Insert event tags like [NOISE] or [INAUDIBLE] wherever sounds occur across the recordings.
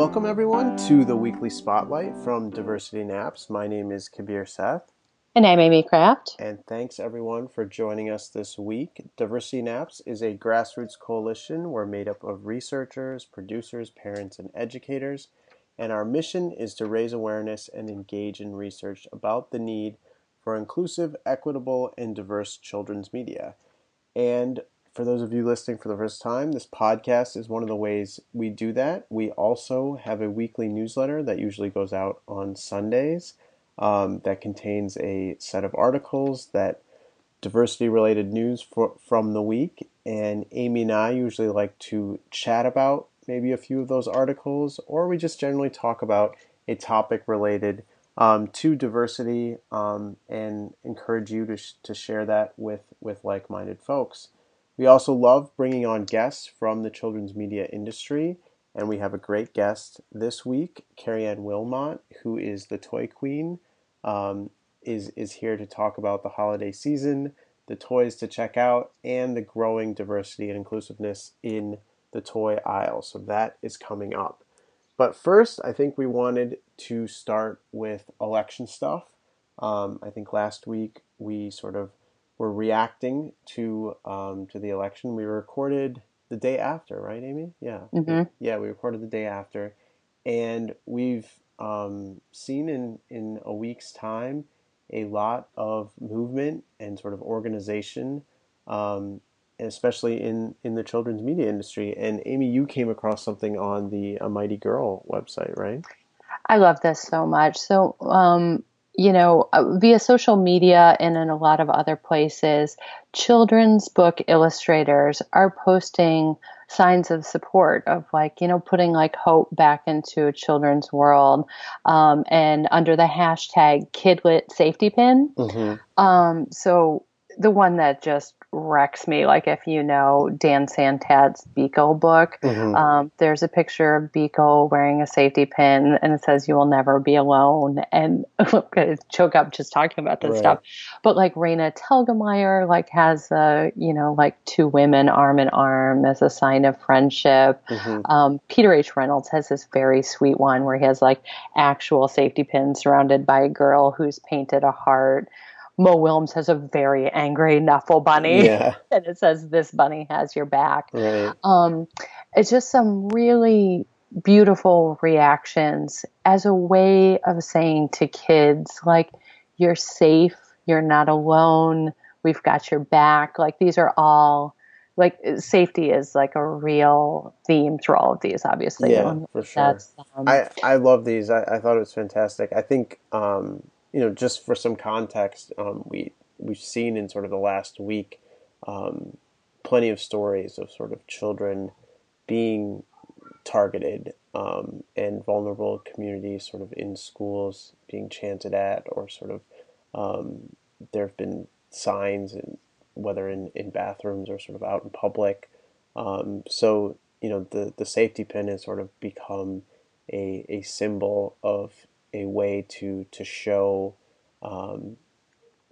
Welcome, everyone, to the weekly spotlight from Diversity in Apps. My name is Kabir Seth. And I'm Amy Kraft. And thanks, everyone, for joining us this week. Diversity in Apps is a grassroots coalition. We're made up of researchers, producers, parents, and educators. And our mission is to raise awareness and engage in research about the need for inclusive, equitable, and diverse children's media. And for those of you listening for the first time, this podcast is one of the ways we do that. We also have a weekly newsletter that usually goes out on Sundays um, that contains a set of articles that diversity related news for, from the week. And Amy and I usually like to chat about maybe a few of those articles, or we just generally talk about a topic related um, to diversity um, and encourage you to, sh- to share that with, with like minded folks. We also love bringing on guests from the children's media industry, and we have a great guest this week, Carrie Ann Wilmot, who is the toy queen, um, is is here to talk about the holiday season, the toys to check out, and the growing diversity and inclusiveness in the toy aisle. So that is coming up. But first, I think we wanted to start with election stuff. Um, I think last week we sort of were reacting to um, to the election. We recorded the day after, right, Amy? Yeah, mm-hmm. yeah, we recorded the day after, and we've um, seen in in a week's time a lot of movement and sort of organization, um, especially in in the children's media industry. And Amy, you came across something on the A Mighty Girl website, right? I love this so much. So um, you know, uh, via social media and in a lot of other places, children's book illustrators are posting signs of support of like, you know, putting like hope back into a children's world. Um, and under the hashtag Kidlit Safety Pin. Mm-hmm. Um, so the one that just wrecks me. Like if you know Dan Santat's Beekle book, mm-hmm. um, there's a picture of Beekle wearing a safety pin, and it says "You will never be alone." And [LAUGHS] choke up just talking about this right. stuff. But like Raina Telgemeier, like has a you know like two women arm in arm as a sign of friendship. Mm-hmm. Um, Peter H. Reynolds has this very sweet one where he has like actual safety pins surrounded by a girl who's painted a heart. Mo Willems has a very angry Knuffle bunny, yeah. [LAUGHS] and it says, "This bunny has your back." Right. Um, it's just some really beautiful reactions as a way of saying to kids, like, "You're safe. You're not alone. We've got your back." Like these are all like safety is like a real theme through all of these obviously yeah for sure um, i i love these I, I thought it was fantastic i think um you know, just for some context, um, we we've seen in sort of the last week um, plenty of stories of sort of children being targeted um, and vulnerable communities, sort of in schools being chanted at, or sort of um, there have been signs, and whether in, in bathrooms or sort of out in public. Um, so you know, the the safety pin has sort of become a a symbol of a way to to show um,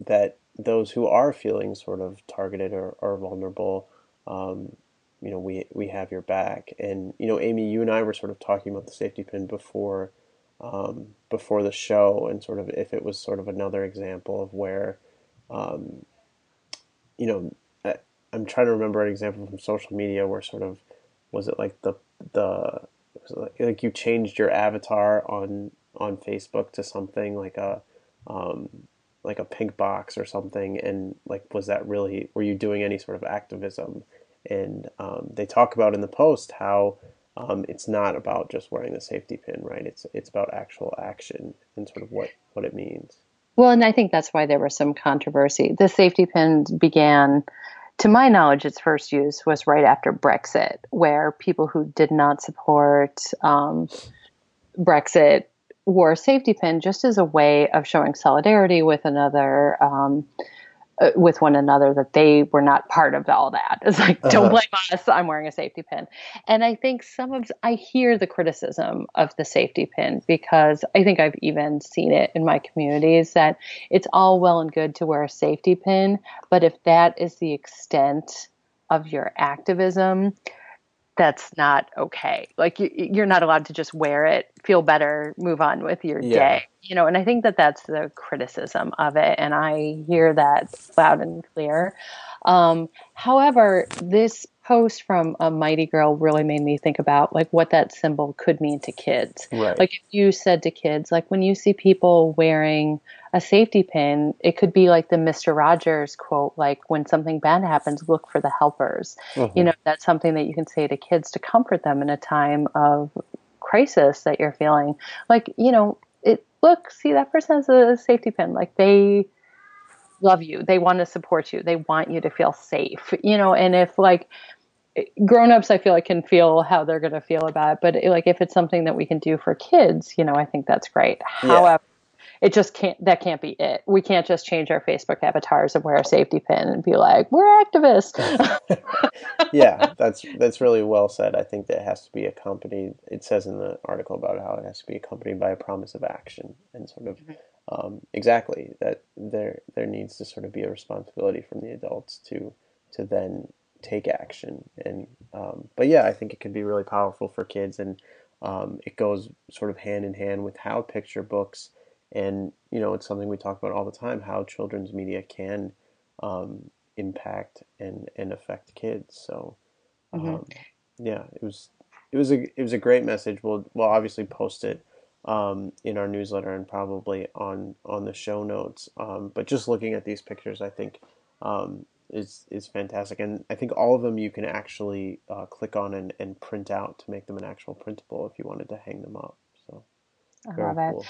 that those who are feeling sort of targeted or, or vulnerable, um, you know, we we have your back. And you know, Amy, you and I were sort of talking about the safety pin before um, before the show, and sort of if it was sort of another example of where, um, you know, I, I'm trying to remember an example from social media where sort of was it like the the like, like you changed your avatar on on Facebook to something like a um, like a pink box or something, and like was that really were you doing any sort of activism? And um, they talk about in the post how um, it's not about just wearing the safety pin, right? It's it's about actual action and sort of what what it means. Well, and I think that's why there was some controversy. The safety pin began to my knowledge, its first use was right after Brexit, where people who did not support um, Brexit wore a safety pin just as a way of showing solidarity with another um, uh, with one another that they were not part of all that. It's like, uh-huh. don't blame us. I'm wearing a safety pin. And I think some of, I hear the criticism of the safety pin because I think I've even seen it in my communities that it's all well and good to wear a safety pin. But if that is the extent of your activism, that's not okay. Like you, you're not allowed to just wear it, feel better, move on with your yeah. day. You know, and I think that that's the criticism of it, and I hear that loud and clear. Um, however, this post from a mighty girl really made me think about like what that symbol could mean to kids. Right. Like if you said to kids, like when you see people wearing a safety pin, it could be like the Mr. Rogers quote, like when something bad happens, look for the helpers. Mm-hmm. You know, that's something that you can say to kids to comfort them in a time of crisis that you're feeling. Like, you know, it look, see that person has a safety pin. Like they love you. They want to support you. They want you to feel safe. You know, and if like grown-ups i feel like can feel how they're going to feel about it but like if it's something that we can do for kids you know i think that's great yeah. however it just can't that can't be it we can't just change our facebook avatars and wear a safety pin and be like we're activists [LAUGHS] yeah that's that's really well said i think that has to be accompanied it says in the article about how it has to be accompanied by a promise of action and sort of mm-hmm. um, exactly that there there needs to sort of be a responsibility from the adults to to then take action. And um, but yeah, I think it can be really powerful for kids, and um, it goes sort of hand in hand with how picture books and you know it's something we talk about all the time how children's media can um, impact and and affect kids. So mm-hmm. Um, yeah, it was it was a it was a great message. We'll we'll obviously post it. Um, in our newsletter and probably on on the show notes. Um, but just looking at these pictures, I think um, is is fantastic, and I think all of them you can actually uh, click on and, and print out to make them an actual printable if you wanted to hang them up. So I love cool. it.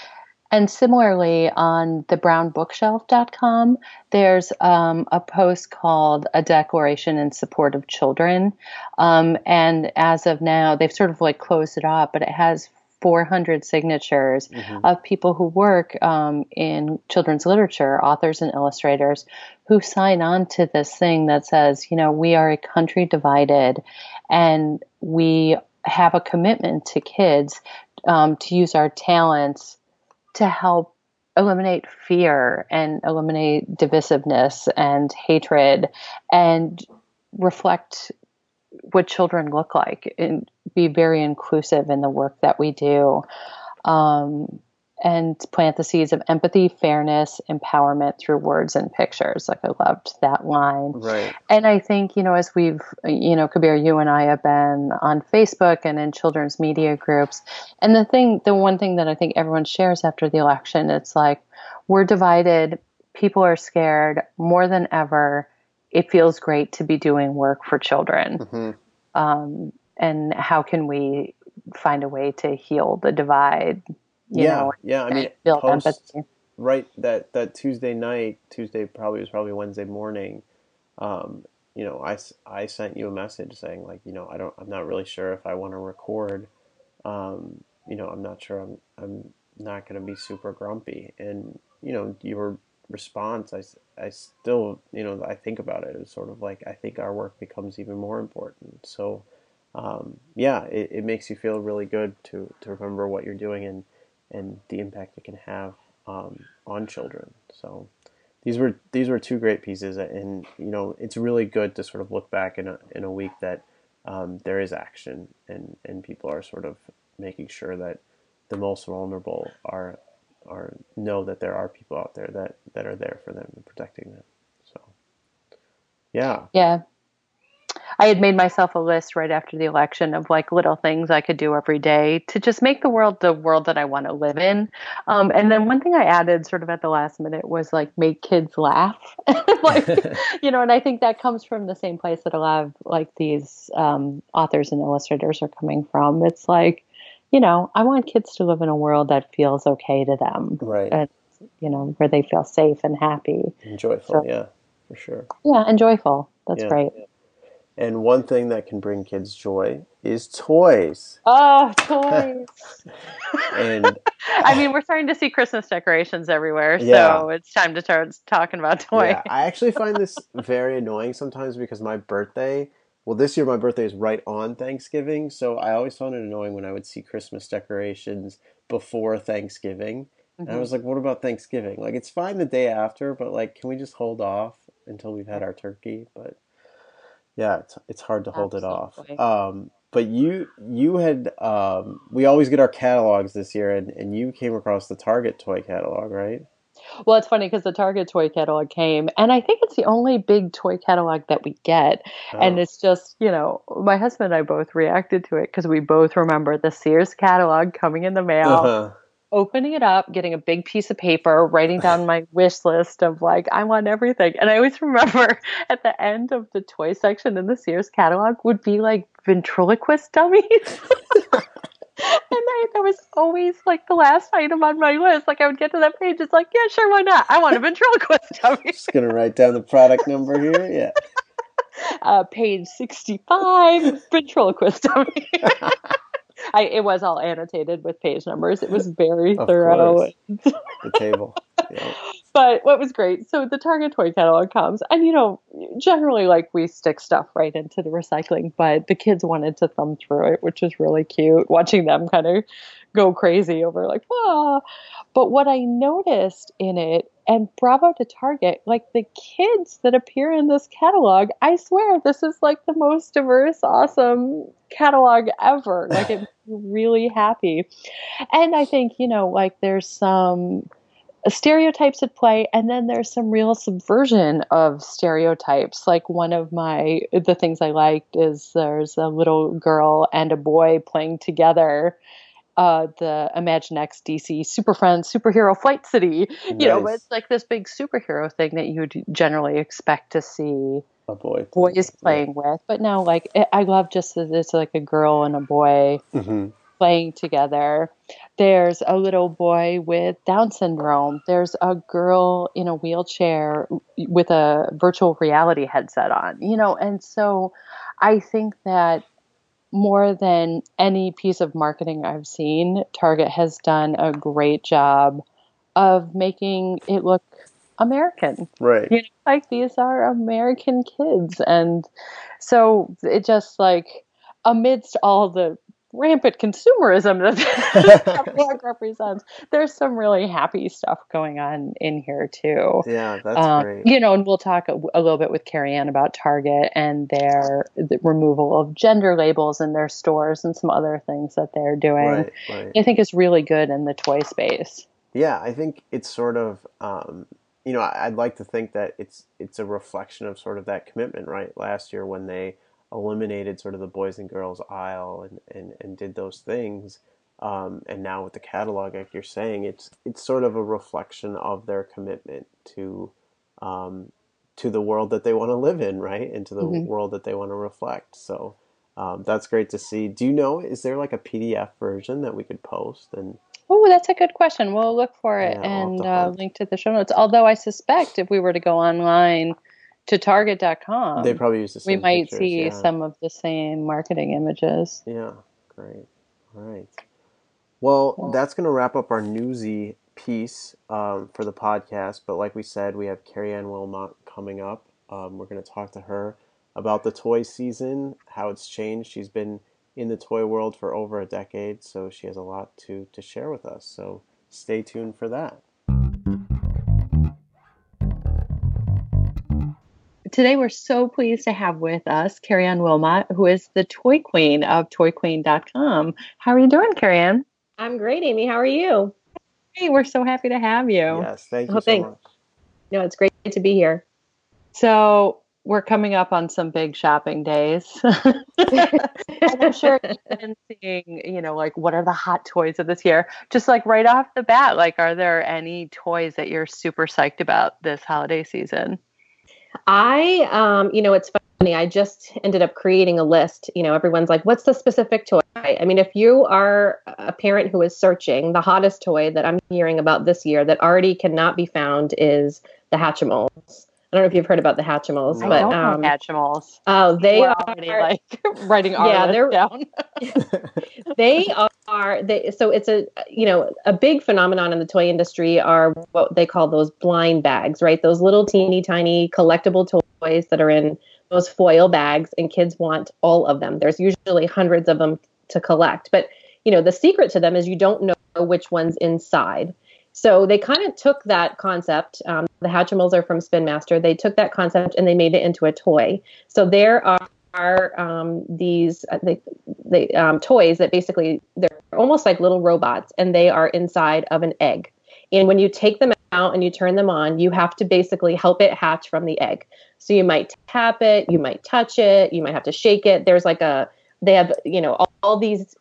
And similarly, on the brownbookshelf.com, there's um, a post called A Declaration in Support of Children. Um, and as of now, they've sort of like closed it off, but it has 400 signatures mm-hmm. of people who work um, in children's literature, authors and illustrators, who sign on to this thing that says, you know, we are a country divided and we have a commitment to kids um, to use our talents to help eliminate fear and eliminate divisiveness and hatred and reflect what children look like and be very inclusive in the work that we do. Um, and plant the seeds of empathy, fairness, empowerment through words and pictures. Like I loved that line. Right. And I think, you know, as we've, you know, Kabir, you and I have been on Facebook and in children's media groups. And the thing, the one thing that I think everyone shares after the election, it's like we're divided. People are scared more than ever it feels great to be doing work for children. Mm-hmm. Um, and how can we find a way to heal the divide? yeah, know, yeah. I mean, build post, empathy. Right, that that Tuesday night, Tuesday probably was probably Wednesday morning. Um, you know, I, I sent you a message saying like, you know, I don't, I'm not really sure if I want to record. Um, you know, I'm not sure I'm, I'm not going to be super grumpy. And, you know, you were response, I, I still, you know, I think about it. It's sort of like I think our work becomes even more important. So, um, yeah, it, it makes you feel really good to, to remember what you're doing and, and the impact it can have um, on children. So, these were these were two great pieces, and you know, it's really good to sort of look back in a in a week that um, there is action and and people are sort of making sure that the most vulnerable are or know that there are people out there that that are there for them and protecting them. So, yeah, yeah. I had made myself a list right after the election of like little things I could do every day to just make the world the world that I want to live in. Um, and then one thing I added sort of at the last minute was like make kids laugh. [LAUGHS] like, [LAUGHS] you know, and I think that comes from the same place that a lot of like these um, authors and illustrators are coming from. It's like, you know, I want kids to live in a world that feels okay to them. Right. And, you know, where they feel safe and happy. And joyful, so, yeah, for sure. Yeah, and joyful. That's yeah. great. And one thing that can bring kids joy is toys. Oh, [LAUGHS] toys. and [LAUGHS] I mean, we're starting to see Christmas decorations everywhere, yeah. so it's time to start talking about toys. Yeah, I actually find this [LAUGHS] very annoying sometimes because my birthday well, this year my birthday is right on Thanksgiving, so I always found it annoying when I would see Christmas decorations before Thanksgiving. Mm-hmm. And I mm-hmm. was like, what about Thanksgiving? Like, it's fine the day after, but like, can we just hold off until we've had our turkey? But yeah, it's, it's hard to hold Absolutely. it off. Um, but you you had um, we always get our catalogs this year, and, and you came across the Target toy catalog, right? Well, it's funny because the Target toy catalog came, and I think it's the only big toy catalog that we get. Oh. And it's just, you know, my husband and I both reacted to it because we both remember the Sears catalog coming in the mail. Uh-huh opening it up, getting a big piece of paper, writing down my [LAUGHS] wish list of like, I want everything. And I always remember [LAUGHS] at the end of the toy section in the Sears catalog would be like ventriloquist dummies. [LAUGHS] and I, that was always like the last item on my list. Like I would get to that page, it's like, yeah, sure, why not? I want a ventriloquist [LAUGHS] dummy. Just gonna write down the product number here. Yeah. [LAUGHS] Uh, page sixty-five, ventriloquist dummy. [LAUGHS] I, it was all annotated with page numbers. It was [LAUGHS] very of thorough. the [LAUGHS] table. Yeah. But what was great, so the Target toy catalog comes, and you know, generally like we stick stuff right into the recycling, but the kids wanted to thumb through it, which was really cute. Watching them kind of go crazy over like, ah. But what I noticed in it, and bravo to Target, like the kids that appear in this catalog, I swear this is like the most diverse, awesome catalog ever. [LAUGHS] Like I'm really happy. And I think, you know, like there's some stereotypes at play and then there's some real subversion of stereotypes like one of my the things i liked is there's a little girl and a boy playing together uh, the Imaginext DC Super Friends Superhero Flight City. You nice. know, it's like this big superhero thing that you would generally expect to see a boy boys playing yeah. with. But now, like, I love just that it's like a girl and a boy mm-hmm. playing together. There's a little boy with Down syndrome. There's a girl in a wheelchair with a virtual reality headset on, you know, and so I think that more than any piece of marketing I've seen, Target has done a great job of making it look American. Right. You know, like these are American kids. And so it just like amidst all the rampant consumerism that [LAUGHS] [LAUGHS] blog represents. There's some really happy stuff going on in here too. Yeah, that's um, great. You know, and we'll talk a, a, little bit with Carrie Ann about Target and their the removal of gender labels in their stores and some other things that they're doing. Right, right. I think is really good in the toy space. Yeah, I think it's sort of. Um, you know, I'd like to think that it's it's a reflection of sort of that commitment, right? Last year when they eliminated sort of the boys and girls aisle and, and, and did those things. Um, and now with the catalog, like you're saying, it's it's sort of a reflection of their commitment to um, to the world that they want to live in, right, and to the mm-hmm. world that they want to reflect. So um, that's great to see. Do you know? Is there like a PDF version that we could post? And oh, that's a good question. We'll look for it yeah, and uh, link to the show notes. Although I suspect if we were to go online to target.com. They probably use the same We might pictures, see yeah. some of the same marketing images. Yeah, great. All right. Well, that's going to wrap up our newsy piece um, for the podcast. But like we said, we have Carrie Ann Wilmot coming up. Um, we're going to talk to her about the toy season, how it's changed. She's been in the toy world for over a decade, so she has a lot to, to share with us. So stay tuned for that. Today, we're so pleased to have with us Carrie Ann Wilmot, who is the toy queen of toyqueen.com. How are you doing, Carrie Ann? I'm great, Amy. How are you? Hey, we're so happy to have you. Yes, thank you oh, so thanks. much. No, it's great to be here. So, we're coming up on some big shopping days. [LAUGHS] I'm sure you've [LAUGHS] been seeing, you know, like what are the hot toys of this year? Just like right off the bat, like are there any toys that you're super psyched about this holiday season? I, um, you know, it's funny. I just ended up creating a list. You know, everyone's like, what's the specific toy? I mean, if you are a parent who is searching, the hottest toy that I'm hearing about this year that already cannot be found is the Hatchimals. I don't know if you've heard about the Hatchimals, I but um, Hatchimals. Oh, they We're are like [LAUGHS] writing our yeah, they're down. [LAUGHS] they are they. So it's a you know a big phenomenon in the toy industry are what they call those blind bags, right? Those little teeny tiny collectible toys that are in those foil bags, and kids want all of them. There's usually hundreds of them to collect, but you know the secret to them is you don't know which one's inside. So they kind of took that concept. Um, the Hatchimals are from Spin Master. They took that concept and they made it into a toy. So there are are um, these uh, they, they um, toys that basically they're almost like little robots, and they are inside of an egg. And when you take them out and you turn them on, you have to basically help it hatch from the egg. So you might tap it, you might touch it, you might have to shake it. There's like a they have you know all, all these.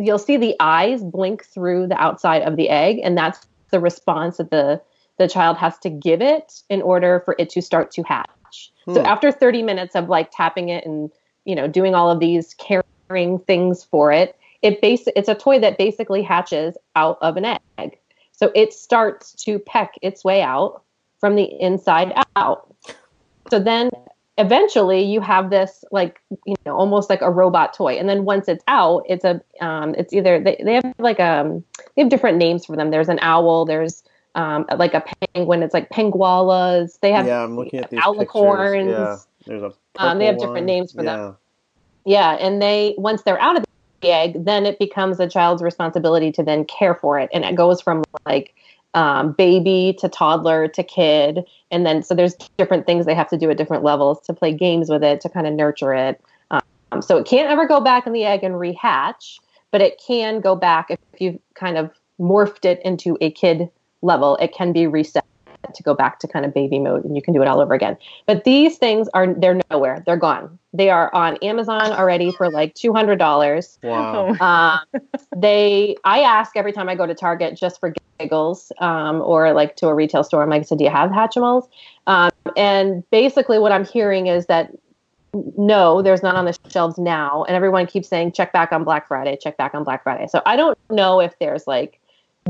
You'll see the eyes blink through the outside of the egg, and that's the response that the the child has to give it in order for it to start to hatch. Hmm. So after 30 minutes of like tapping it and you know doing all of these caring things for it, it base it's a toy that basically hatches out of an egg. So it starts to peck its way out from the inside out. So then eventually you have this like you know almost like a robot toy and then once it's out it's a um, it's either they, they have like um they have different names for them there's an owl there's um, like a penguin. It's like pengualas. They have yeah, I'm looking at these alicorns. Yeah, there's a um, they have different one. names for yeah. them. Yeah, and they once they're out of the egg, then it becomes a child's responsibility to then care for it, and it goes from like um, baby to toddler to kid, and then so there's different things they have to do at different levels to play games with it to kind of nurture it. Um, so it can't ever go back in the egg and rehatch, but it can go back if you've kind of morphed it into a kid level, it can be reset to go back to kind of baby mode and you can do it all over again. But these things are they're nowhere. They're gone. They are on Amazon already for like two hundred dollars. Wow. Um, they I ask every time I go to Target just for giggles, um, or like to a retail store. I'm like, so do you have Hatchimals? Um, and basically what I'm hearing is that no, there's none on the shelves now. And everyone keeps saying check back on Black Friday, check back on Black Friday. So I don't know if there's like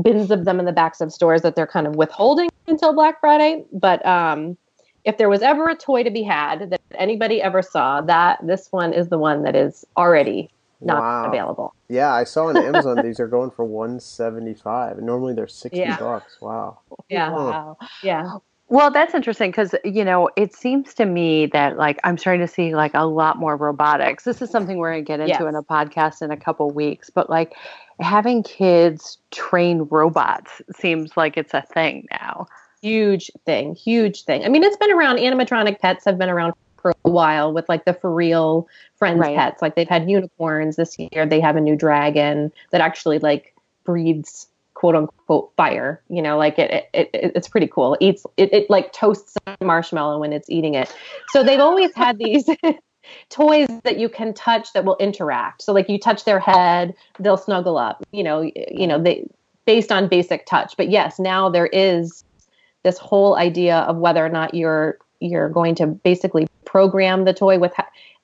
bins of them in the backs of stores that they're kind of withholding until Black Friday. But um, if there was ever a toy to be had that anybody ever saw, that this one is the one that is already not wow. available. Yeah, I saw on [LAUGHS] Amazon these are going for 175. and Normally they're 60 yeah. bucks. Wow. Yeah. Wow. Yeah. Well, that's interesting because, you know, it seems to me that like I'm starting to see like a lot more robotics. This is something we're going to get into yes. in a podcast in a couple weeks, but like having kids train robots seems like it's a thing now. Huge thing, huge thing. I mean, it's been around. Animatronic pets have been around for a while with like the for real friends right. pets. Like they've had unicorns this year. They have a new dragon that actually like breathes quote unquote fire. You know, like it, it, it it's pretty cool. It eats it, it like toasts a marshmallow when it's eating it. So they've always had these [LAUGHS] toys that you can touch that will interact. So like you touch their head, they'll snuggle up. You know, you know they based on basic touch. But yes, now there is this whole idea of whether or not you're you're going to basically program the toy with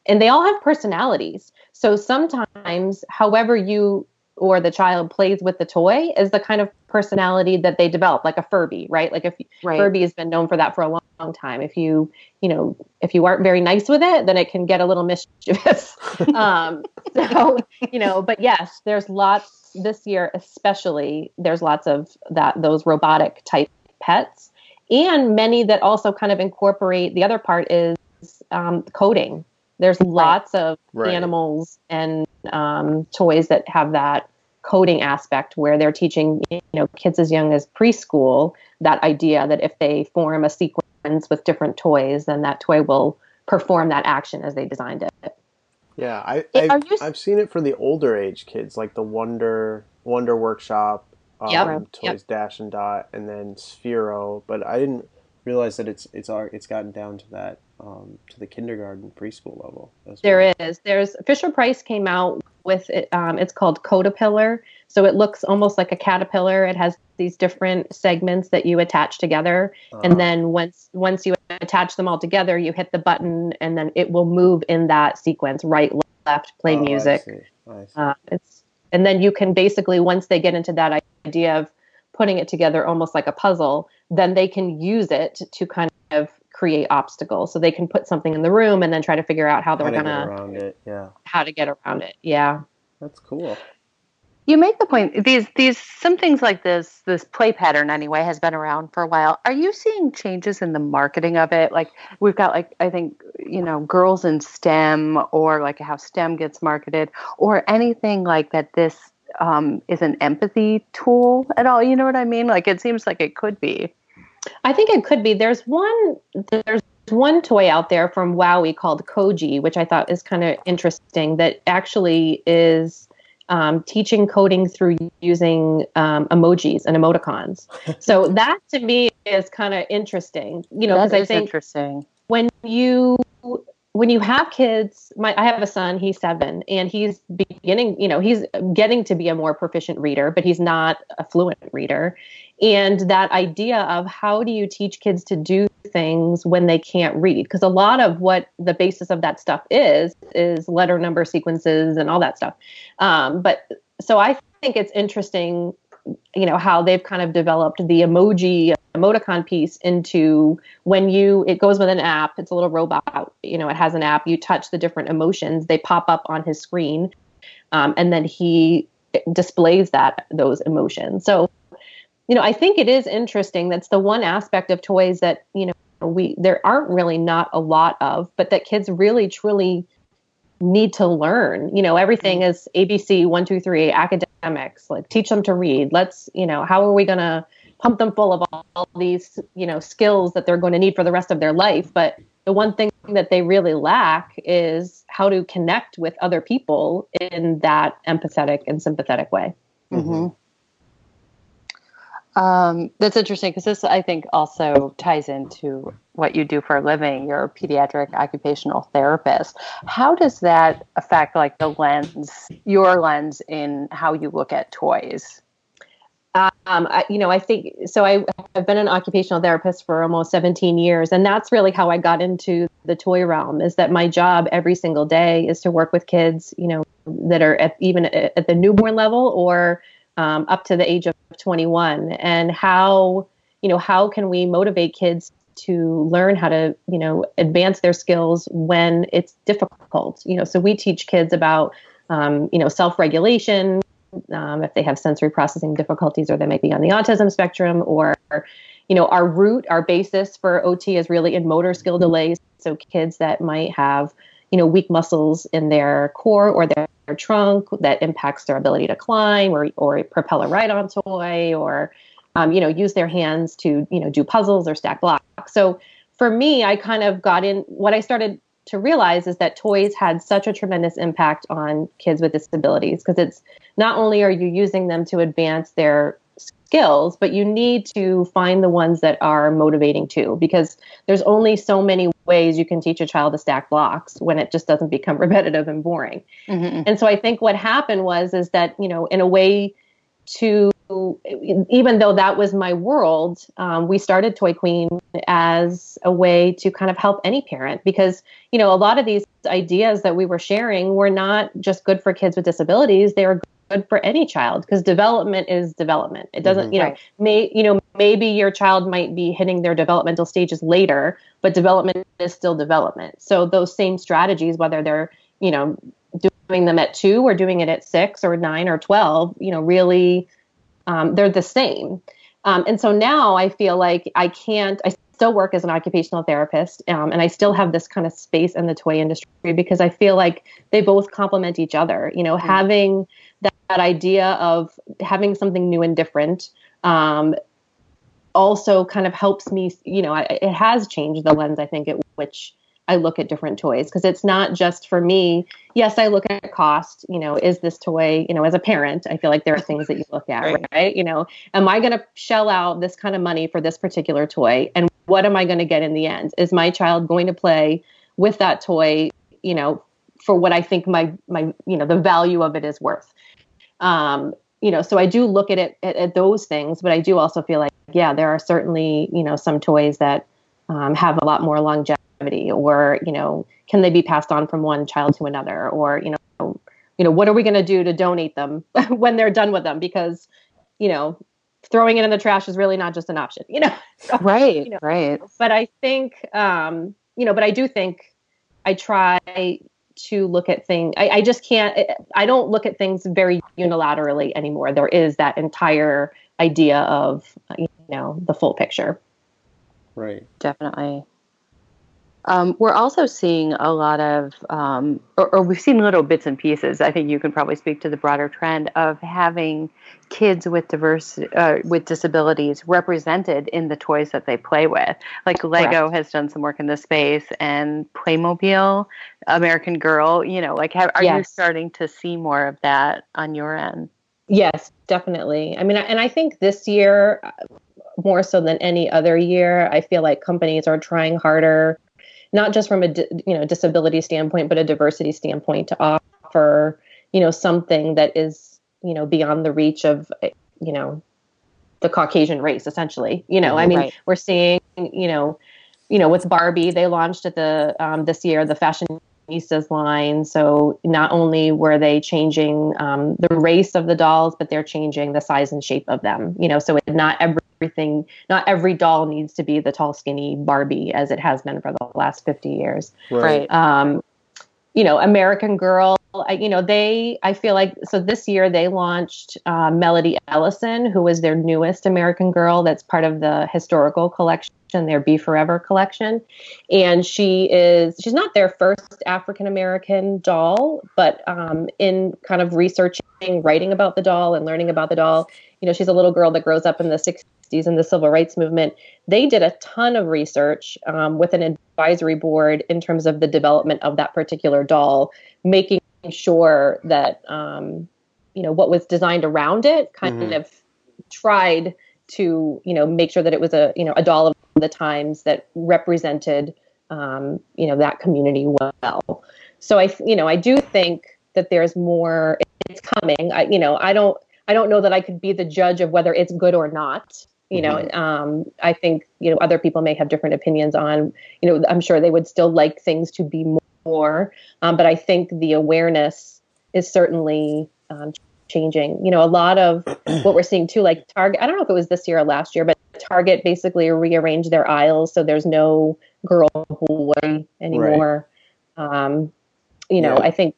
and they all have personalities. So sometimes however you or the child plays with the toy is the kind of personality that they develop like a furby right? Like if right. furby has been known for that for a long, long, time. If you you know if you aren't very nice with it then it can get a little mischievous. [LAUGHS] Um, so you know but yes there's lots this year especially there's lots of that those robotic type pets. And many that also kind of incorporate the other part is um, coding. There's lots of right. animals and um, toys that have that coding aspect where they're teaching you know kids as young as preschool that idea that if they form a sequence with different toys then that toy will perform that action as they designed it yeah I, I've, you... I've seen it for the older age kids like the wonder wonder workshop um, yep. toys yep. dash and dot and then sphero but i didn't realize that it's it's it's gotten down to that um, to the kindergarten preschool level. There well. is. There's Fisher Price came out with it. Um, it's called Code-a-pillar. So it looks almost like a caterpillar. It has these different segments that you attach together, uh-huh. and then once once you attach them all together, you hit the button, and then it will move in that sequence, right, left, play oh, music. I see. I see. Uh, it's and then you can basically once they get into that idea of putting it together almost like a puzzle, then they can use it to kind of create obstacles. So they can put something in the room and then try to figure out how they're how gonna around it. Yeah. How to get around it. Yeah. That's cool. You make the point. These these some things like this this play pattern anyway has been around for a while. Are you seeing changes in the marketing of it? Like we've got like I think you know girls in STEM or like how STEM gets marketed or anything like that. This um, is an empathy tool at all. You know what I mean? Like it seems like it could be. I think it could be. There's one. There's one toy out there from WowWee called Coji, which I thought is kind of interesting. That actually is um, teaching coding through using um, emojis and emoticons. [LAUGHS] so that to me is kind of interesting. You know, because I think interesting when you when you have kids, my I have a son, he's seven, and he's beginning, you know, he's getting to be a more proficient reader, but he's not a fluent reader. And that idea of how do you teach kids to do things when they can't read? Because a lot of what the basis of that stuff is, is letter number sequences and all that stuff. Um, but so I think it's interesting, you know, how they've kind of developed the emoji emoticon piece into when you it goes with an app it's a little robot you know it has an app you touch the different emotions they pop up on his screen um, and then he displays that those emotions so you know, I think it is interesting. That's the one aspect of toys that, you know, we there aren't really not a lot of, but that kids really truly need to learn. You know, everything mm-hmm. is ABC one, two, three, academics, like teach them to read. Let's, you know, how are we gonna pump them full of all, all these, you know, skills that they're going to need for the rest of their life? But the one thing that they really lack is how to connect with other people in that empathetic and sympathetic way. Mm-hmm. Um, that's interesting because this, I think, also ties into what you do for a living. You're a pediatric occupational therapist. How does that affect, like, the lens, your lens in how you look at toys? Um, I, you know, I think so. I, have been an occupational therapist for almost 17 years, and that's really how I got into the toy realm. Is that my job every single day is to work with kids, you know, that are at, even at the newborn level or um, up to the age of 21 and how you know how can we motivate kids to learn how to you know advance their skills when it's difficult? You know so we teach kids about um, you know self-regulation um, if they have sensory processing difficulties or they might be on the autism spectrum or you know our root our basis for ot is really in motor skill delays. So kids that might have you know weak muscles in their core or their, their trunk that impacts their ability to climb or or propel a ride on toy or um, you know use their hands to you know do puzzles or stack blocks. So for me i kind of got in what i started to realize is that toys had such a tremendous impact on kids with disabilities because it's not only are you using them to advance their skills, but you need to find the ones that are motivating too, because there's only so many ways you can teach a child to stack blocks when it just doesn't become [LAUGHS] repetitive and boring. Mm-hmm. And so I think what happened was is that you know in a way to even though that was my world, um, we started Toy Queen as a way to kind of help any parent because you know a lot of these ideas that we were sharing were not just good for kids with disabilities; they were for any child because development is development. It doesn't, mm-hmm, you know, right. may you know maybe your child might be hitting their developmental stages later, but development is still development. So those same strategies, whether they're you know doing them at two or doing it at six or nine or twelve, you know, really um, they're the same. Um, and so now I feel like I can't. I still work as an occupational therapist, um, and I still have this kind of space in the toy industry because I feel like they both complement each other. You know, mm-hmm. having that, that idea of having something new and different um, also kind of helps me you know I, it has changed the lens i think at which i look at different toys. Because it's not just for me. Yes i look at cost you know is this toy you know as a parent i feel like there are things that you look at right, right? you know am i going to shell out this kind of money for this particular toy? And what am i going to get in the end? Is my child going to play with that toy you know for what i think my my you know the value of it is worth um, you know, so I do look at it at, at, those things, but I do also feel like, yeah, there are certainly, you know, some toys that um, have a lot more longevity, or you know, can they be passed on from one child to another, or you know, you know, what are we going to do to donate them [LAUGHS] when they're done with them? Because, you know, throwing it in the trash is really not just an option, you know. [LAUGHS] right, you know, right. But I think, um, you know, but I do think I try to look at things. I, I, just can't. I don't look at things very unilaterally anymore. There is that entire idea of you know the full picture. Right. Definitely. Um, we're also seeing a lot of, um, or, or, we've seen little bits and pieces. I think you can probably speak to the broader trend of having kids with diverse, uh, with disabilities represented in the toys that they play with. Like Lego Correct. has done some work in this space, and Playmobil, American Girl. You know, like have, are yes. you starting to see more of that on your end? Yes, definitely. I mean, and I think this year, uh, more so than any other year, I feel like companies are trying harder not just from a you know disability standpoint, but a diversity standpoint to offer you know something that is you know beyond the reach of you know the Caucasian race, essentially. You know, I mean, right. we're seeing you know you know with Barbie, they launched at the um, this year the fashion Fashionistas line. So not only were they changing um, the race of the dolls, but they're changing the size and shape of them. You know, so it, not everything, not every doll needs to be the tall, skinny Barbie as it has been for the last 50 years. Right. Um, you know, American Girl, I, you know, they, I feel like, so this year they launched uh, Melody Ellison, who was their newest American Girl that's part of the historical collection their Be Forever collection. And she is, she's not their first African American doll, but um, in kind of researching, writing about the doll and learning about the doll, you know, she's a little girl that grows up in the 60s in the civil rights movement. They did a ton of research um, with an advisory board in terms of the development of that particular doll, making sure that, um, you know, what was designed around it kind mm-hmm. of tried to you know make sure that it was a you know a doll of the times that represented um, you know that community well. So I you know I do think that there's more. It's coming. I you know I don't I don't know that I could be the judge of whether it's good or not. You know, mm-hmm. um, I think you know other people may have different opinions on. You know, I'm sure they would still like things to be more, um, but I think the awareness is certainly um, changing. You know, a lot of [CLEARS THROAT] what we're seeing too, like Target. I don't know if it was this year or last year, but Target basically rearranged their aisles so there's no girl boy anymore. Right. Um, you know, yeah. I think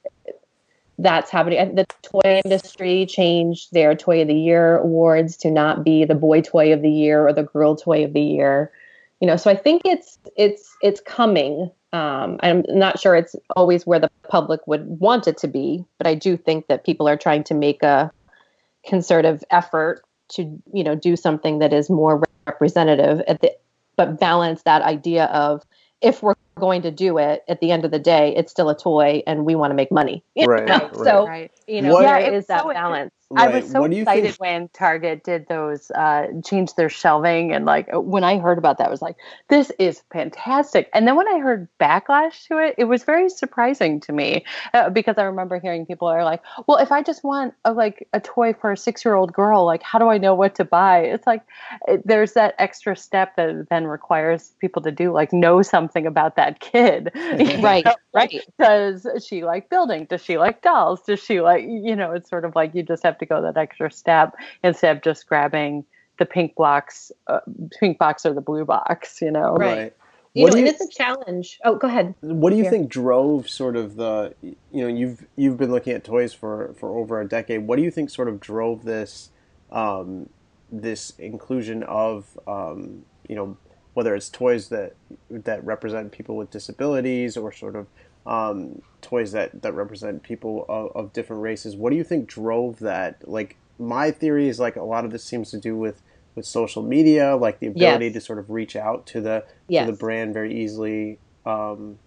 that's happening. The toy industry changed their Toy of the Year awards to not be the boy toy of the year or the girl toy of the year. You know, so I think it's it's it's coming. Um, I'm not sure it's always where the public would want it to be, but I do think that people are trying to make a concerted effort to you know do something that is more representative at the but balance that idea of if we're going to do it at the end of the day it's still a toy and we want to make money. [LAUGHS] Right, right, so you know what, yeah, there is that so balance Right. I was so excited think... when Target did those, uh, changed their shelving. And like when I heard about that, I was like, this is fantastic. And then when I heard backlash to it, it was very surprising to me uh, because I remember hearing people are like, well, if I just want a, like a toy for a six year old girl, like how do I know what to buy? It's like it, there's that extra step that then requires people to do, like know something about that kid. [LAUGHS] [LAUGHS] right. Know? Right. Does she like building? Does she like dolls? Does she like, you know, it's sort of like you just have to to go that extra step instead of just grabbing the pink blocks, uh, pink box or the blue box, you know? Right. You know, and it's a challenge. Oh, go ahead. What do you Here. think drove sort of the, you know, you've you've been looking at toys for for over a decade. What do you think sort of drove this, um, this inclusion of, um, you know, whether it's toys that that represent people with disabilities or sort of um, toys that that represent people of, of, different races. What do you think drove that? Like my theory is like a lot of this seems to do with with social media, like the ability yes. to sort of reach out to the yes. to the brand very easily um,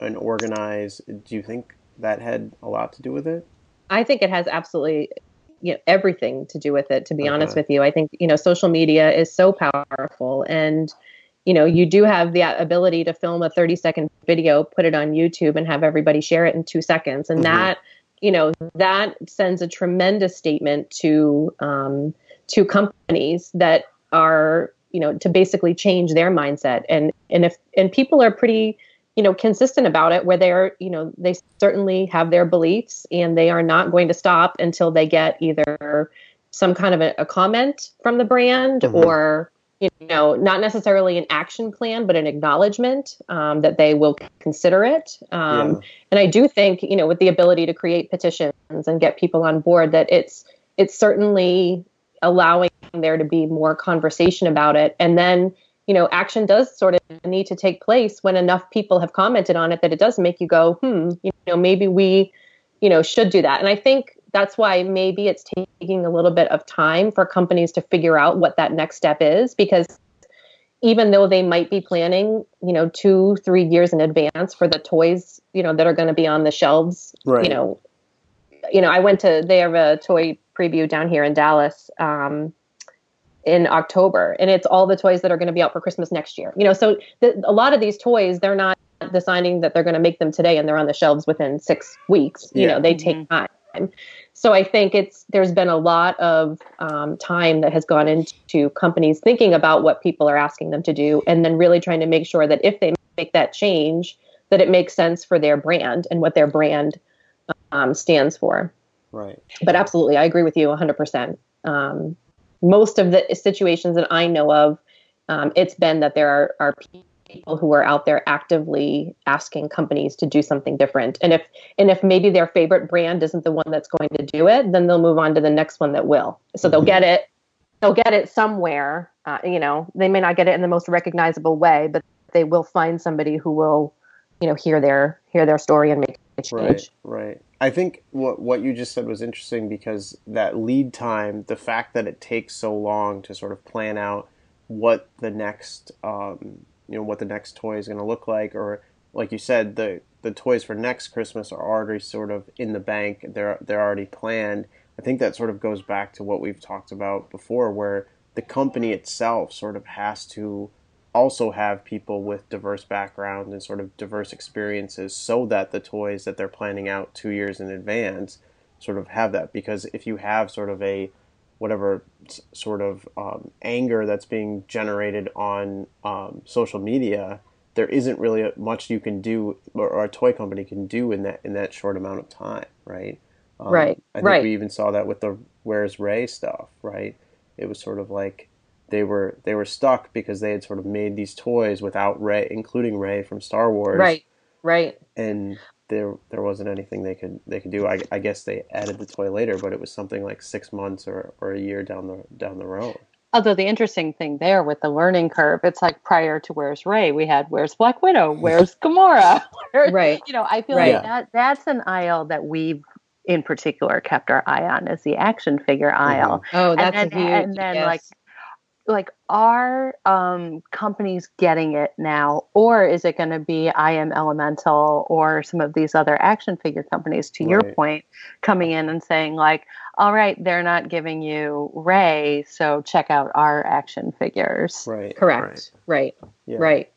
and organize. Do you think that had a lot to do with it? I think it has absolutely you know everything to do with it to be uh-huh. honest with you i think you know social media is so powerful and you know, you do have the ability to film a 30 second video, put it on YouTube, and have everybody share it in two seconds. And mm-hmm. that, you know, that sends a tremendous statement to um, to companies that are, you know, to basically change their mindset. And and if and people are pretty, you know, consistent about it, where they're, you know, they certainly have their beliefs, and they are not going to stop until they get either some kind of a, a comment from the brand mm-hmm. or you know, not necessarily an action plan, but an acknowledgement um, that they will consider it. Um, yeah. And I do think, you know, with the ability to create petitions and get people on board, that it's it's certainly allowing there to be more conversation about it, and then you know, action does sort of need to take place when enough people have commented on it that it does make you go, hmm, you know, maybe we, you know, should do that. And I think that's why maybe it's taking a little bit of time for companies to figure out what that next step is because even though they might be planning, you know, two, three years in advance for the toys, you know, that are going to be on the shelves, Right. you know, you know, I went to they have a toy preview down here in Dallas um, in October, and it's all the toys that are going to be out for Christmas next year. You know, so the, a lot of these toys, they're not deciding that they're going to make them today and they're on the shelves within six weeks. You Yeah. know, they take time. So I think it's there's been a lot of um, time that has gone into companies thinking about what people are asking them to do, and then really trying to make sure that if they make that change, that it makes sense for their brand and what their brand um, stands for. Right. But absolutely, I agree with you 100%. Um, most of the situations that I know of, um, it's been that there are, are people who are out there actively asking companies to do something different. And if and if maybe their favorite brand isn't the one that's going to do it, then they'll move on to the next one that will. So they'll Mhm. get it. They'll get it somewhere. Uh, you know, they may not get it in the most recognizable way, but they will find somebody who will, you know, hear their hear their story and make a change. Right, right. I think what what you just said was interesting because that lead time, the fact that it takes so long to sort of plan out what the next, um, you know, what the next toy is going to look like, or like you said, the the toys for next Christmas are already sort of in the bank. They're they're already planned. I think that sort of goes back to what we've talked about before, where the company itself sort of has to also have people with diverse backgrounds and sort of diverse experiences so that the toys that they're planning out two years in advance sort of have that because if you have sort of a whatever sort of um, anger that's being generated on um, social media there isn't really much you can do or, or a toy company can do in that in that short amount of time right um, Right, I think right. we even saw that with the where's Rey stuff right it was sort of like they were they were stuck because they had sort of made these toys without Rey, including Rey from Star Wars, Right, right. And there there wasn't anything they could they could do. I, I guess they added the toy later, but it was something like six months or, or a year down the down the road. Although the interesting thing there with the learning curve, it's like prior to Where's Rey, we had Where's Black Widow, [LAUGHS] Where's Gamora, [LAUGHS] Where- Right. You know, I feel Right. like that that's an aisle that we've in particular kept our eye on is the action figure mm-hmm. aisle. Oh, that's and a then, huge. and then yes. like like are um, companies getting it now or is it going to be IAmElemental or some of these other action figure companies to your point coming in and saying like all right they're not giving you Rey so check out our action figures Right. correct. Right. Yeah. Right.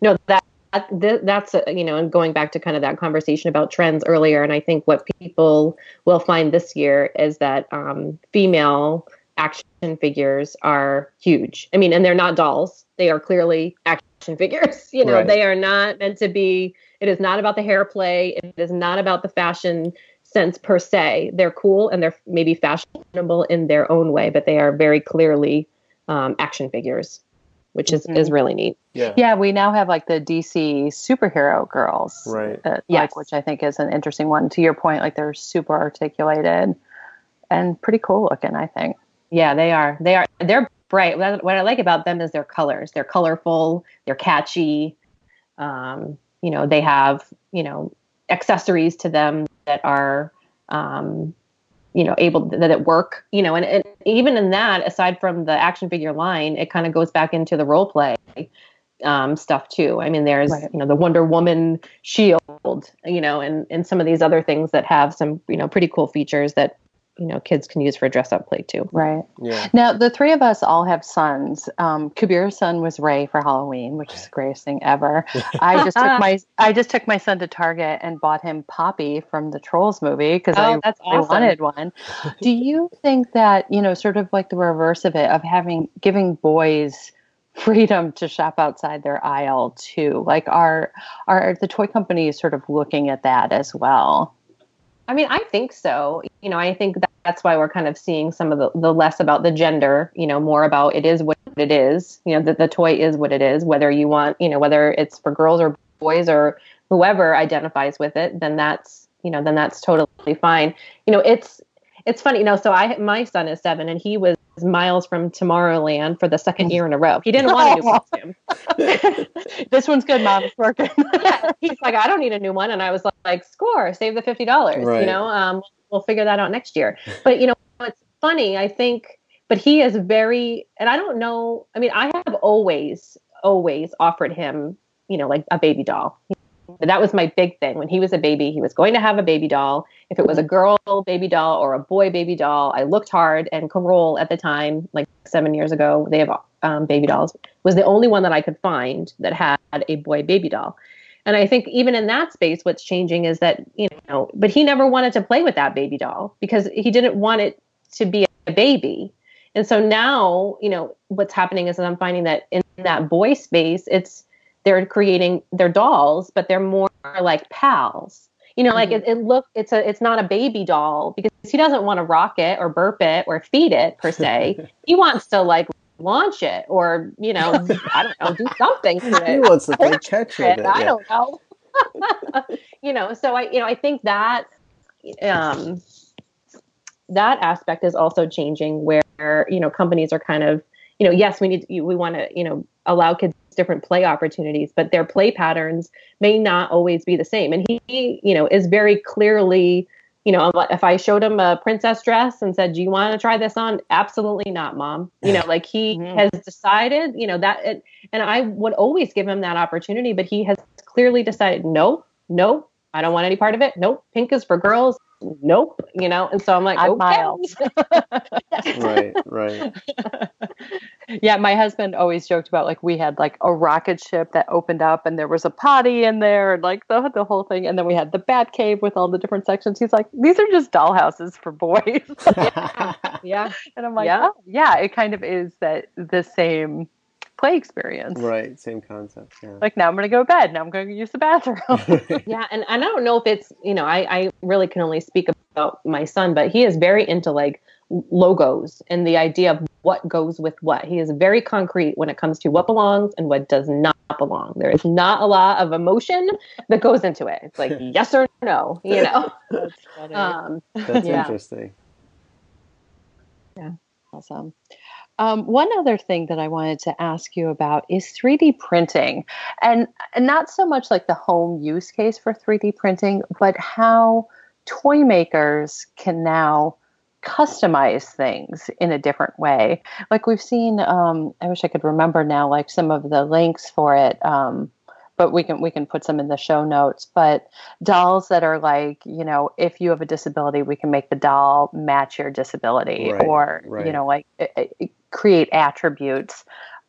No, that, that that's a, you know, and going back to kind of that conversation about trends earlier, and I think what people will find this year is that um, female action figures are huge. I mean, and they're not dolls; they are clearly action [LAUGHS] figures. You know, Right. they are not meant to be. It is not about the hair play. It is not about the fashion sense per se. They're cool and they're maybe fashionable in their own way, but they are very clearly um, action figures, which is is Mhm. really neat. Yeah. yeah we now have like the dc superhero girls Right. uh, Yes. like which i think is an interesting one to your point like they're super articulated and pretty cool looking i think Yeah, they are. They are. They're bright. What I like about them is their colors. They're colorful. They're catchy. Um, you know, they have you know accessories to them that are um, you know able that it work. You know, and, and even in that, aside from the action figure line, it kind of goes back into the role play um, stuff too. I mean, there's Right. you know the Wonder Woman shield. You know, and and some of these other things that have some you know pretty cool features that you know kids can use for dress up play too. right Yeah. Now, the three of us all have sons. Um, Kabir's son was Rey for Halloween, which is the greatest thing ever. [LAUGHS] I just took my I just took my son to Target and bought him Poppy from the Trolls movie because Oh, I, that's I awesome. wanted one. Do you think that you know, sort of like the reverse of it, of having giving boys freedom to shop outside their aisle too? Like, are are the toy companies sort of looking at that as well? I mean, I think so. You know, I think that that's why we're kind of seeing some of the, the less about the gender, you know, more about it is what it is. You know, that the toy is what it is, whether you want, you know, whether it's for girls or boys or whoever identifies with it, then that's, you know, then that's totally fine. You know, it's it's funny, you know. So I, my son is seven, and he was miles from Tomorrowland for the second year in a row. He didn't want a new [LAUGHS] costume. [LAUGHS] this one's good, mom. It's working. yeah, he's like, I don't need a new one, and I was like, score, save the fifty dollars. Right. You know, um, we'll figure that out next year. But you know, it's funny. I think, but he is very, and I don't know. I mean, I have always, always offered him, you know, like a baby doll. That was my big thing. When he was a baby, he was going to have a baby doll. If it was a girl baby doll or a boy baby doll, I looked hard. And Corolle at the time, like seven years ago, they have um, baby dolls, was the only one that I could find that had a boy baby doll. And I think even in that space, what's changing is that, you know, but he never wanted to play with that baby doll because he didn't want it to be a baby. And so now, you know, what's happening is that I'm finding that in that boy space, it's, they're creating their dolls, but they're more like pals. You know, like mm-hmm. it, it look it's a it's not a baby doll because he doesn't want to rock it or burp it or feed it per se. [LAUGHS] he wants to like launch it or you know [LAUGHS] I don't know do something to it. He wants to play [LAUGHS] catch it. Yeah. I don't know. you know, so I you know I think that um that aspect is also changing where you know companies are kind of you know yes we need we want to you know allow kids different play opportunities, but their play patterns may not always be the same. And he, you know, is very clearly, you know, if I showed him a princess dress and said, "Do you want to try this on?" Absolutely not, mom. You know, like he mm-hmm. has decided, you know, that, it, and I would always give him that opportunity, but he has clearly decided, no, no, I don't want any part of it. Nope, pink is for girls nope, you know, and so I'm like, I'm okay. [LAUGHS] [LAUGHS] right, right. [LAUGHS] yeah, my husband always joked about like we had like a rocket ship that opened up and there was a potty in there and like the the whole thing, and then we had the bat cave with all the different sections. He's like, these are just dollhouses for boys. yeah. [LAUGHS] [LAUGHS] yeah, and I'm like, yeah. Oh, yeah, it kind of is that the same play experience. Right, same concept. Yeah. Like now I'm going to go to bed. Now I'm going to use the bathroom. [LAUGHS] yeah, and, and I don't know if it's, you know, I, I really can only speak about my son, but he is very into like logos and the idea of what goes with what. He is very concrete when it comes to what belongs and what does not belong. There is not a lot of emotion that goes into it. It's like [LAUGHS] yes or no, you know. That's. Um, That's yeah. interesting. Yeah. Awesome. Um, one other thing that I wanted to ask you about is 3D printing, and, and not so much like the home use case for 3D printing, but how toy makers can now customize things in a different way. Like we've seen, um, I wish I could remember now, like some of the links for it. Um, but we can we can put some in the show notes but dolls that are like you know if you have a disability we can make the doll match your disability right, or right. you know like create attributes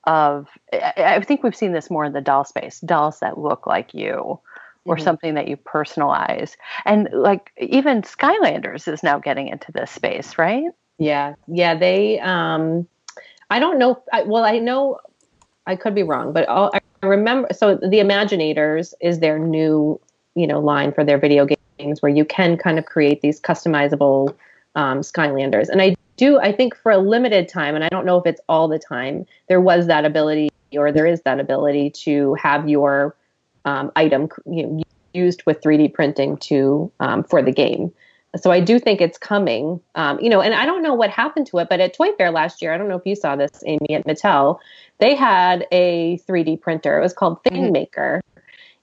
of I think we've seen this more in the doll space dolls that look like you or mm-hmm. something that you personalize. And like even skylanders is now getting into this space right? Yeah. Yeah they um i don't know I, well i know i could be wrong but I'll, i remember so the imaginators is their new you know line for their video games where you can kind of create these customizable um, skylanders. And i do I think for a limited time, and I don't know if it's all the time, there was that ability or there is that ability to have your um, item you know, used with 3D printing to um, for the game. So I do think it's coming. Um, you know, and I don't know what happened to it, but at Toy Fair last year, I don't know if you saw this, Amy, at Mattel, they had a 3D printer. It was called Thing Maker. Mm-hmm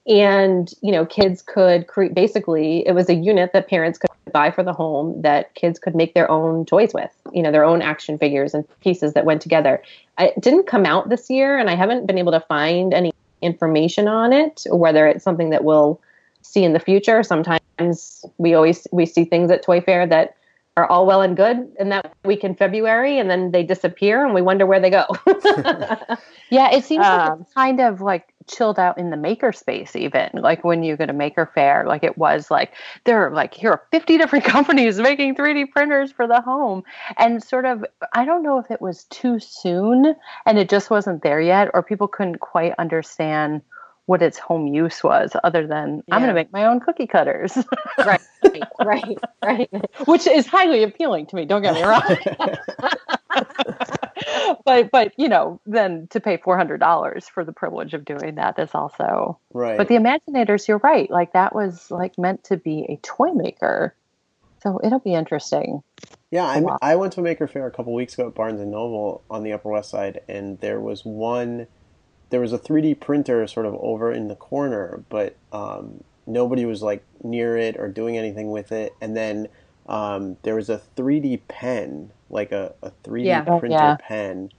and you know kids could create basically it was a unit that parents could buy for the home that kids could make their own toys with you know their own action figures and pieces that went together it didn't come out this year and i haven't been able to find any information on it whether it's something that we'll see in the future sometimes we always we see things at toy fair that are all well and good in that week in February, and then they disappear, and we wonder where they go. [LAUGHS] [LAUGHS] yeah, it seems um, like it's kind of like chilled out in the maker space, even like when you go to Maker Faire, like it was like there are like here are 50 [LAUGHS] different companies making 3D printers for the home, and sort of I don't know if it was too soon and it just wasn't there yet, or people couldn't quite understand what its home use was other than yeah. I'm going to make my own cookie cutters. [LAUGHS] right, right, right. Which is highly appealing to me, don't get me wrong. [LAUGHS] [LAUGHS] but but you know, then to pay $400 for the privilege of doing that is also Right. But the Imaginators, you're right. Like that was like meant to be a toy maker So it'll be interesting. Yeah, I, I went to a Maker Faire a couple weeks ago at Barnes and Noble on the Upper West Side, and there was one, there was a 3D printer sort of over in the corner, but um, nobody was like near it or doing anything with it. And then um, there was a 3D pen, like a, a 3D Yeah. Oh, printer yeah. pen,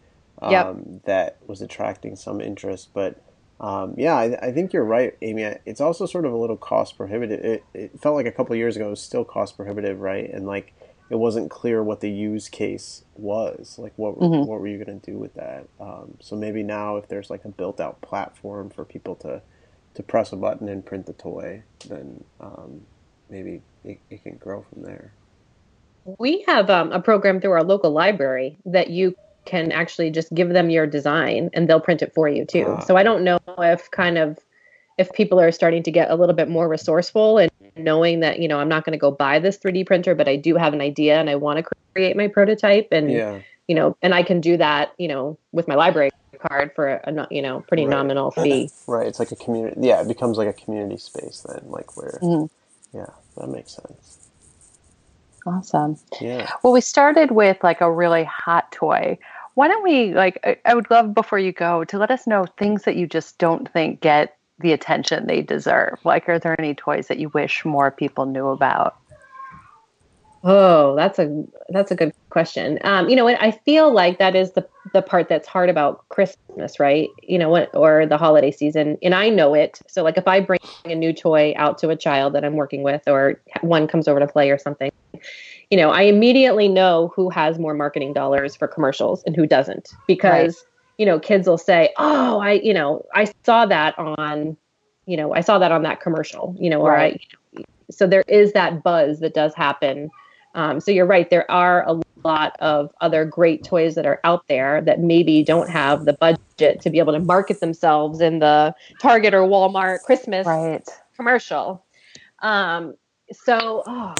um, Yep. that was attracting some interest. But um, yeah, I, I think you're right, Amy. It's also sort of a little cost prohibitive. It, it felt like a couple of years ago it was still cost prohibitive, right? And like it wasn't clear what the use case was. Like what Mhm. what were you going to do with that? Um, so maybe now if there's like a built out platform for people to to press a button and print the toy, then um, maybe it, it can grow from there. We have um, a program through our local library that you can actually just give them your design and they'll print it for you too. Ah. So I don't know if kind of if people are starting to get a little bit more resourceful and knowing that you know I'm not going to go buy this 3D printer, but I do have an idea and I want to create my prototype and Yeah, you know and I can do that you know with my library card for a you know pretty Right. nominal fee. right. It's like a community. Yeah, it becomes like a community space then, like where. Mhm. Yeah, that makes sense. Awesome. Yeah. Well, we started with like a really hot toy. Why don't we like I, I would love before you go to let us know things that you just don't think get the attention they deserve. Like are there any toys that you wish more people knew about? Oh, that's a that's a good question. Um, you know, and I feel like that is the the part that's hard about Christmas, right? You know, what or the holiday season, and I know it. So, like, if I bring a new toy out to a child that I'm working with, or one comes over to play or something, you know, I immediately know who has more marketing dollars for commercials and who doesn't, because you know, kids will say, "Oh, I, you know, I saw that on, you know, I saw that on that commercial," you know, or Right. I so there is that buzz that does happen. Um, so you're right. There are a lot of other great toys that are out there that maybe don't have the budget to be able to market themselves in the Target or Walmart Christmas Right. commercial. Um, so oh,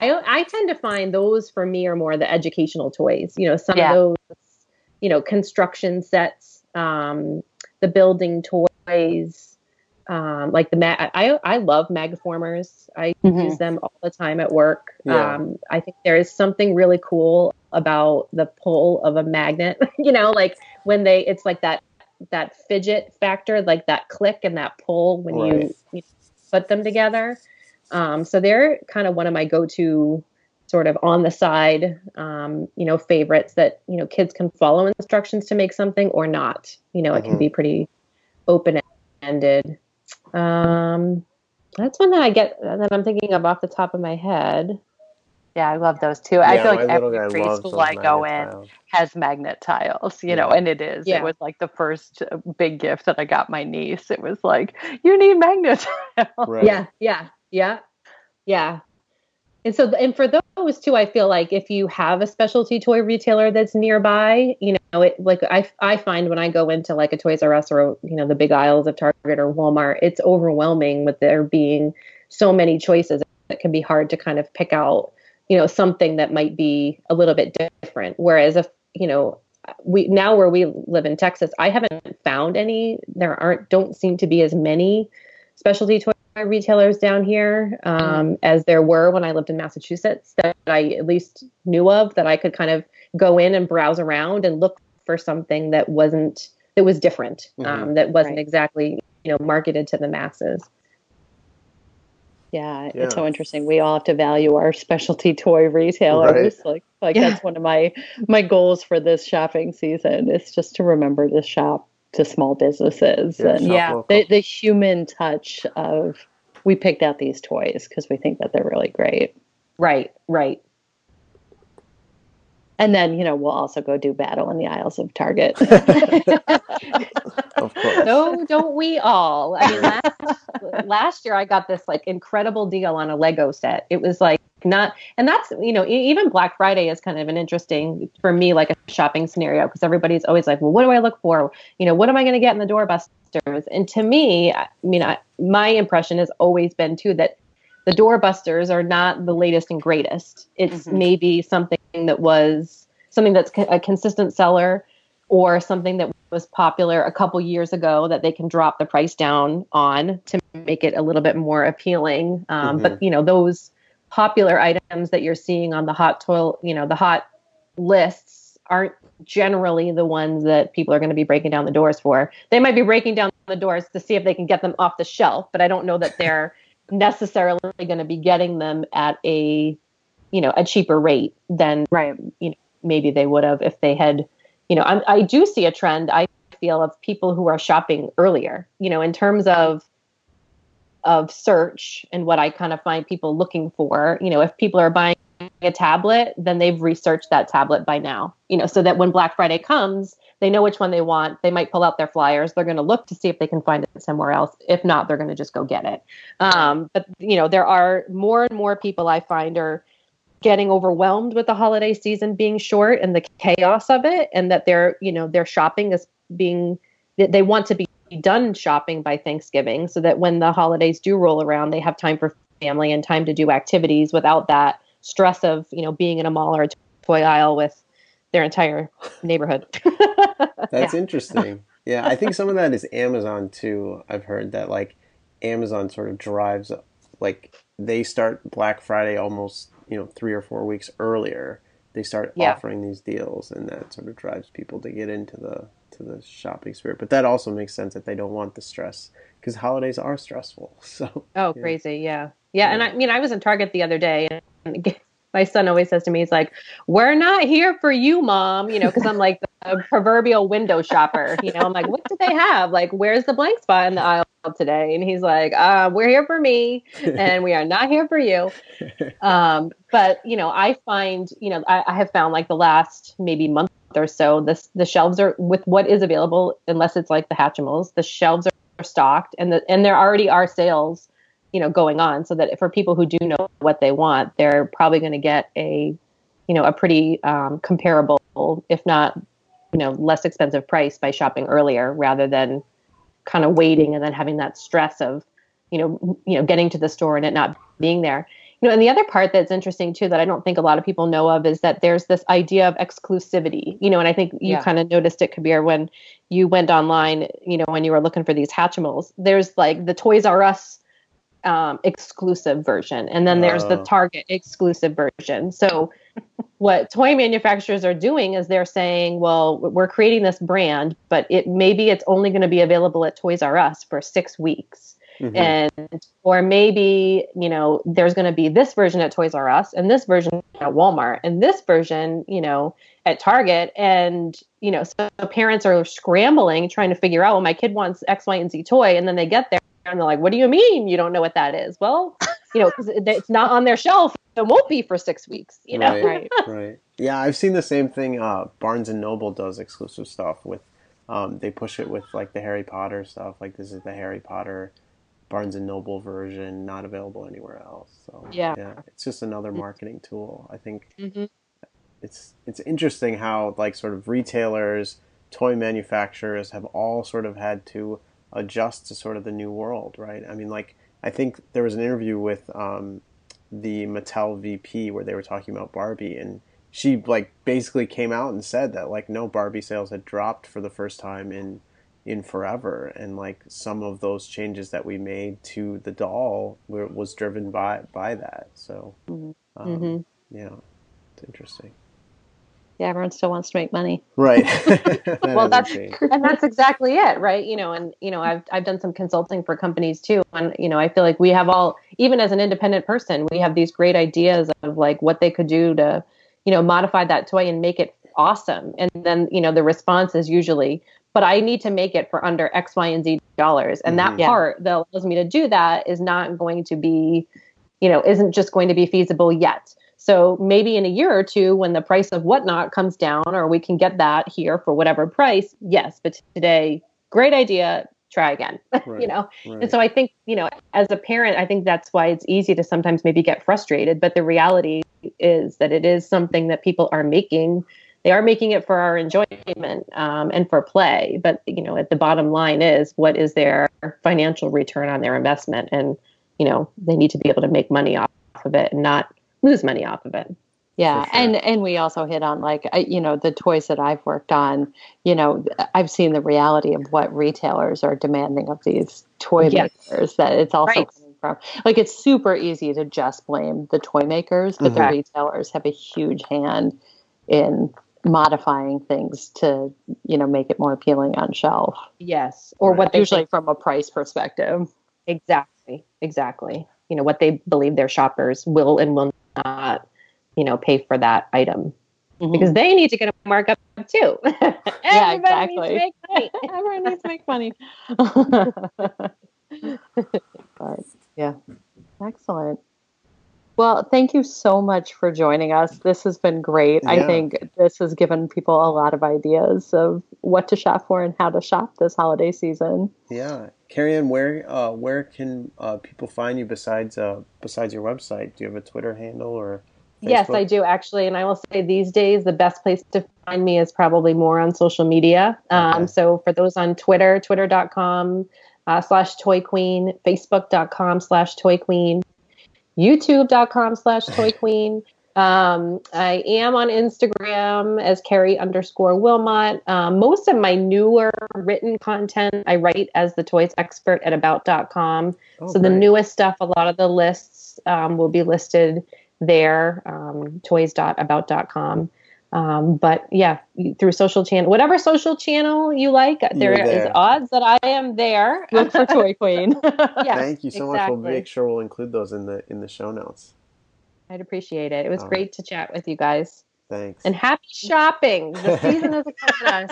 I, I tend to find those for me are more the educational toys. You know, some Yeah. of those, you know, construction sets, um, the building toys, um, like the mag. I I love magformers. I Mhm. use them all the time at work. Yeah. Um, I think there is something really cool about the pull of a magnet. [LAUGHS] you know, like when they, it's like that that fidget factor, like that click and that pull when Right. you, you put them together. Um, so they're kind of one of my go-to sort of on the side, um, you know, favorites that you know kids can follow instructions to make something or not. You know, it can Mhm. be pretty open-ended. Um, that's one that I get that I'm thinking of off the top of my head. Yeah, I love those too. I feel like every preschool I go magnet in tiles. has magnet tiles, you know, and it is. Yeah. It was like the first uh, big gift that I got my niece. It was like, you need magnet [LAUGHS] tiles. Right. Yeah, yeah, yeah, yeah. And so, and for those two, I feel like if you have a specialty toy retailer that's nearby, you know, it like I I find when I go into like a Toys R Us or you know the big aisles of Target or Walmart, it's overwhelming with there being so many choices. It can be hard to kind of pick out, you know, something that might be a little bit different. Whereas if you know we now where we live in Texas, I haven't found any. There aren't don't seem to be as many specialty toy retailers down here um, as there were when I lived in Massachusetts that I at least knew of that I could kind of go in and browse around and look for something that wasn't that was different um, that wasn't Right. exactly you know marketed to the masses. Yeah, Yeah. it's so interesting. We all have to value our specialty toy retailers. Like, like Yeah. that's one of my my goals for this shopping season is just to remember to shop to small businesses Yeah, and Yeah, the the human touch of we picked out these toys because we think that they're really great. Right, right. And then, you know, we'll also go do battle in the aisles of Target. Of course. [LAUGHS] No, don't we all? I mean, last, last year I got this like incredible deal on a Lego set. It was like not, and that's you know even Black Friday is kind of an interesting for me like a shopping scenario because everybody's always like, well, what do I look for? You know, what am I going to get in the doorbusters? And to me, I mean, I, my impression has always been too that the doorbusters are not the latest and greatest. It's Mhm. maybe something that was something that's a consistent seller or something that was popular a couple years ago that they can drop the price down on to make it a little bit more appealing. Um, But you know those popular items that you're seeing on the hot toy, you know, the hot lists aren't generally the ones that people are going to be breaking down the doors for. They might be breaking down the doors to see if they can get them off the shelf, but I don't know that they're necessarily going to be getting them at a, you know, a cheaper rate than right. you know maybe they would have if they had, you know, I, I do see a trend. I feel of people who are shopping earlier, you know, in terms of of search and what I kind of find people looking for. You know, if people are buying a tablet, then they've researched that tablet by now, you know, so that when Black Friday comes, they know which one they want. They might pull out their flyers. They're going to look to see if they can find it somewhere else. If not, they're going to just go get it. Um, but, you know, there are more and more people I find are getting overwhelmed with the holiday season being short and the chaos of it, and that they're, you know, their shopping is being, they want to be done shopping by Thanksgiving so that when the holidays do roll around, they have time for family and time to do activities without that stress of you know being in a mall or a toy aisle with their entire neighborhood. [LAUGHS] That's yeah. interesting. Yeah, I think some of that is Amazon too. I've heard that like Amazon sort of drives like they start Black Friday almost, you know, 3 or 4 weeks earlier. They start yeah. offering these deals and that sort of drives people to get into the to the shopping spirit. But that also makes sense that they don't want the stress because holidays are stressful. [LAUGHS] So Oh, yeah. crazy. Yeah. yeah. Yeah, and I mean I was in Target the other day and [LAUGHS] my son always says to me, he's like, "We're not here for you, mom," you know, because I'm like the [LAUGHS] proverbial window shopper. You know, I'm like, "What do they have? Like, where's the blank spot in the aisle today?" And he's like, uh, "We're here for me, and we are not here for you." Um, but you know, I find, you know, I, I have found like the last maybe month or so, this the shelves are with what is available, unless it's like the Hatchimals, the shelves are stocked, and the and there already are sales you know going on. So that for people who do know what they want they're probably going to get a you know a pretty um, comparable if not you know less expensive price by shopping earlier rather than kind of waiting and then having that stress of you know you know getting to the store and it not being there you know and the other part that's interesting too that i don't think a lot of people know of is that there's this idea of exclusivity you know and i think you yeah. kind of noticed it kabir when you went online you know when you were looking for these hatchimals there's like the toys r us um, exclusive version, and then there's the oh. Target exclusive version. So, what toy manufacturers are doing is they're saying, well, we're creating this brand, but it maybe it's only going to be available at Toys R Us for six weeks. Mm-hmm. And or maybe you know there's going to be this version at Toys R Us and this version at Walmart and this version you know at Target and you know so parents are scrambling trying to figure out well my kid wants X Y and Z toy and then they get there and they're like, "What do you mean you don't know what that is?" Well, you know, because it's not on their shelf. It won't be for six weeks. You know, right? right. Yeah, I've seen the same thing. Uh, Barnes and Noble does exclusive stuff with. Um, they push it with like the Harry Potter stuff. Like this is the Harry Potter Barnes and Noble version, not available anywhere else. So yeah, yeah it's just another mm-hmm. marketing tool. I think mm-hmm. it's it's interesting how like sort of retailers, toy manufacturers have all sort of had to adjust to sort of the new world, right? I mean, like I think there was an interview with um, the Mattel VP where they were talking about Barbie, and she like basically came out and said that like no Barbie sales had dropped for the first time in in forever, and like some of those changes that we made to the doll were, was driven by by that. So, mm-hmm. Um, mm-hmm. yeah, it's interesting yeah, everyone still wants to make money. Right. [LAUGHS] [LAUGHS] that well, that's [LAUGHS] and that's exactly it, right? You know, and you know, I've I've done some consulting for companies too, and you know, I feel like we have all, even as an independent person, we have these great ideas of like what they could do to, you know, modify that toy and make it awesome. And then you know, the response is usually, but I need to make it for under X, Y, and Z dollars, and mm-hmm. that part that allows me to do that is not going to be, you know, isn't just going to be feasible yet. So maybe in a year or two, when the price of whatnot comes down, or we can get that here for whatever price, yes. But today, great idea. Try again, [LAUGHS] right, you know. Right. And so I think, you know, as a parent, I think that's why it's easy to sometimes maybe get frustrated. But the reality is that it is something that people are making. They are making it for our enjoyment um, and for play. But you know, at the bottom line is what is their financial return on their investment, and you know, they need to be able to make money off of it and not lose money off of it. Yeah, sure. and and we also hit on like you know the toys that I've worked on. You know, I've seen the reality of what retailers are demanding of these toy makers. That it's also right. coming from. Like it's super easy to just blame the toy makers, but Mhm. the retailers have a huge hand in modifying things to, you know, make it more appealing on shelf. Yes, or Right. what they Usually think from a price perspective. exactly, exactly. You know what they believe their shoppers will and will not, you know, pay for that item mm-hmm. because they need to get a markup too. [LAUGHS] Everybody exactly. needs to make money. [LAUGHS] everyone needs to make money. [LAUGHS] but yeah, excellent. Well, thank you so much for joining us. This has been great. I think this has given people a lot of ideas of what to shop for and how to shop this holiday season. Yeah, Carrie Ann, where uh, where can uh, people find you besides uh, besides your website? Do you have a Twitter handle or? Yes, I do actually, and I will say these days the best place to find me is probably more on social media. Um, Okay. So for those on Twitter, twitter.com uh, slash Toy Queen, facebook.com slash Toy Queen, youtube.com slash [LAUGHS] Toy Queen. Um, I am on Instagram as Carrie underscore Wilmot. Um, most of my newer written content I write as the toys expert at about.com. Oh, so the newest stuff, a lot of the lists um, will be listed there, um, toys.about.com. Um, but yeah, through social channel, whatever social channel you like, there You're is there. odds that I am there. Look for Toy [LAUGHS] Queen. Yes, Thank you so much. We'll make sure we'll include those in the in the show notes. I'd appreciate it. It was All great to chat with you guys. Thanks. And happy shopping. The [LAUGHS] season is upon us.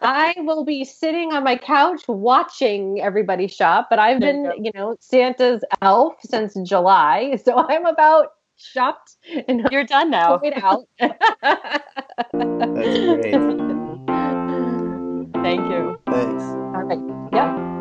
I will be sitting on my couch watching everybody shop, but I've There you been, you know, Santa's elf since July. [LAUGHS] So I'm about shopped and you're done now. Out. [LAUGHS] That's great. [LAUGHS] Thank you. Thanks. All right. Yep.